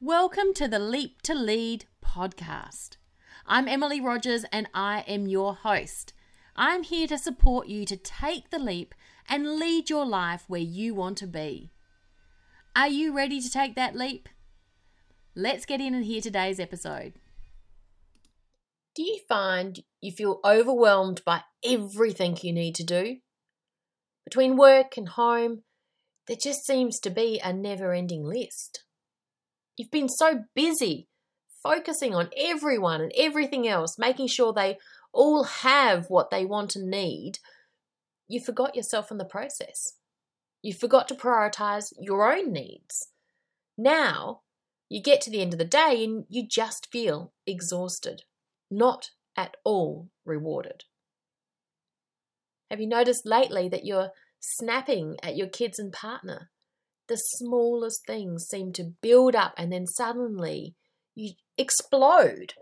Welcome to the Leap to Lead podcast. I'm Emily Rogers and I am your host. I'm here to support you to take the leap and lead your life where you want to be. Are you ready to take that leap? Let's get in and hear today's episode. Do you find you feel overwhelmed by everything you need to do? Between work and home, there just seems to be a never ending list. You've been so busy focusing on everyone and everything else, making sure they all have what they want and need, you forgot yourself in the process. You forgot to prioritize your own needs. Now, you get to the end of the day and you just feel exhausted, not at all rewarded. Have you noticed lately that you're snapping at your kids and partner? The smallest things seem to build up and then suddenly you explode.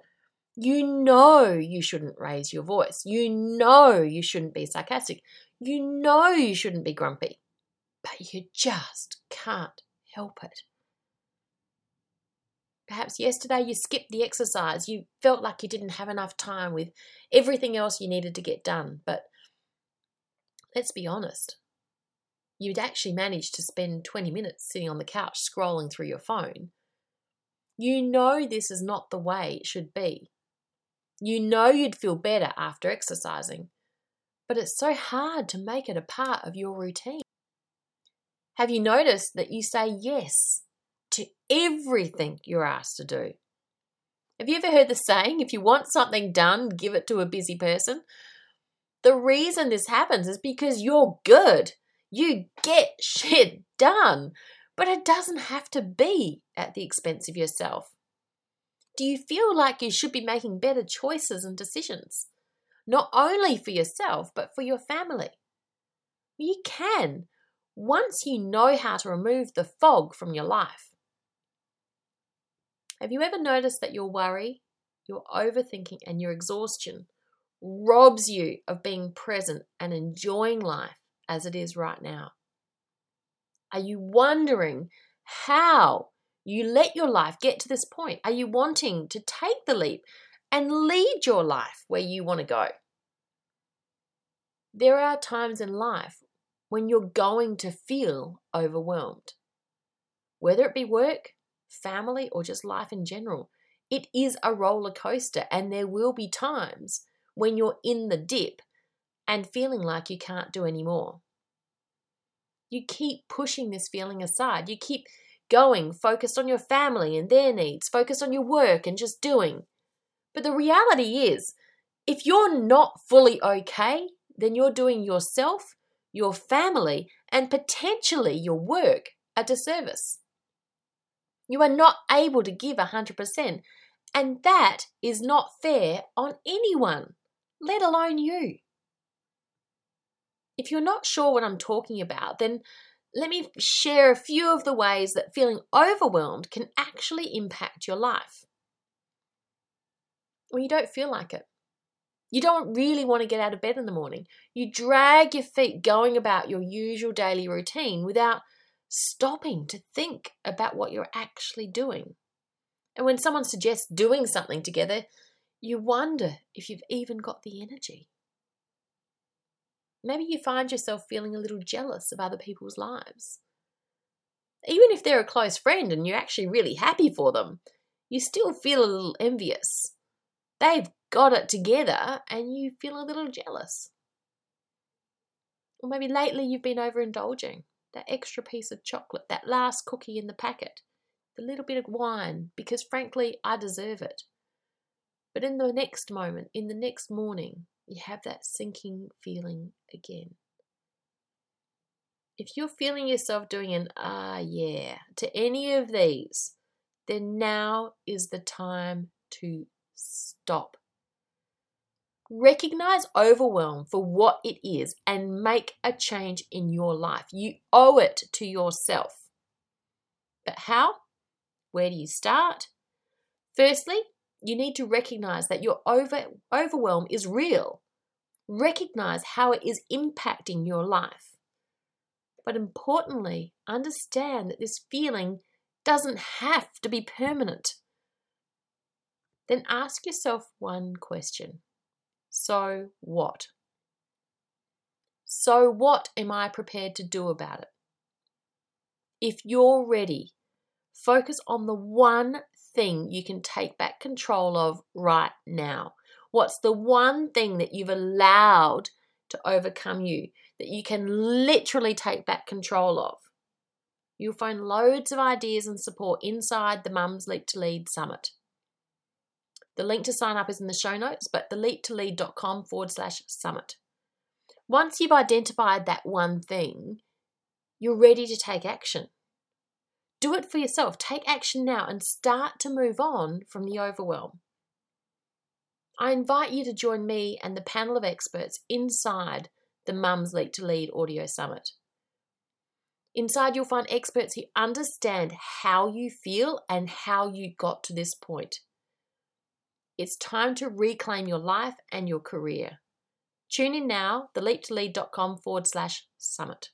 You know you shouldn't raise your voice. You know you shouldn't be sarcastic. You know you shouldn't be grumpy. But you just can't help it. Perhaps yesterday you skipped the exercise. You felt like you didn't have enough time with everything else you needed to get done. But let's be honest. You'd actually managed to spend 20 minutes sitting on the couch scrolling through your phone. You know this is not the way it should be. You know you'd feel better after exercising, but it's so hard to make it a part of your routine. Have you noticed that you say yes to everything you're asked to do? Have you ever heard the saying, if you want something done, give it to a busy person? The reason this happens is because you're good. You get shit done, but it doesn't have to be at the expense of yourself. Do you feel like you should be making better choices and decisions? Not only for yourself, but for your family. You can once you know how to remove the fog from your life. Have you ever noticed that your worry, your overthinking, and your exhaustion robs you of being present and enjoying life as it is right now? Are you wondering how you let your life get to this point? Are you wanting to take the leap and lead your life where you want to go? There are times in life when you're going to feel overwhelmed. Whether it be work, family, or just life in general, it is a roller coaster, and there will be times when you're in the dip and feeling like you can't do any more. You keep pushing this feeling aside. You keep going, focused on your family and their needs, focused on your work and just doing. But the reality is, if you're not fully okay, then you're doing yourself, your family, and potentially your work a disservice. You are not able to give 100%, and that is not fair on anyone, let alone you. If you're not sure what I'm talking about, then let me share a few of the ways that feeling overwhelmed can actually impact your life. Well, you don't feel like it. You don't really want to get out of bed in the morning. You drag your feet going about your usual daily routine without stopping to think about what you're actually doing. And when someone suggests doing something together, you wonder if you've even got the energy. Maybe you find yourself feeling a little jealous of other people's lives. Even if they're a close friend and you're actually really happy for them, you still feel a little envious. They've got it together and you feel a little jealous. Or maybe lately you've been overindulging. That extra piece of chocolate, that last cookie in the packet, the little bit of wine, because frankly, I deserve it. But in the next moment, in the next morning, you have that sinking feeling again. If you're feeling yourself doing an ah yeah to any of these, then now is the time to stop. Recognize overwhelm for what it is and make a change in your life. You owe it to yourself. But how? Where do you start? Firstly, you need to recognize that your over, overwhelm is real. Recognize how it is impacting your life. But importantly, understand that this feeling doesn't have to be permanent. Then ask yourself one question So what? So, what am I prepared to do about it? If you're ready, focus on the one thing you can take back control of right now. What's the one thing that you've allowed to overcome you that you can literally take back control of? You'll find loads of ideas and support inside the Mums Leap to Lead Summit. The link to sign up is in the show notes, but theleaptolead.com forward slash summit. Once you've identified that one thing, you're ready to take action. Do it for yourself. Take action now and start to move on from the overwhelm. I invite you to join me and the panel of experts inside the Mums Leap to Lead Audio Summit. Inside, you'll find experts who understand how you feel and how you got to this point. It's time to reclaim your life and your career. Tune in now, theleaptolead.com forward slash summit.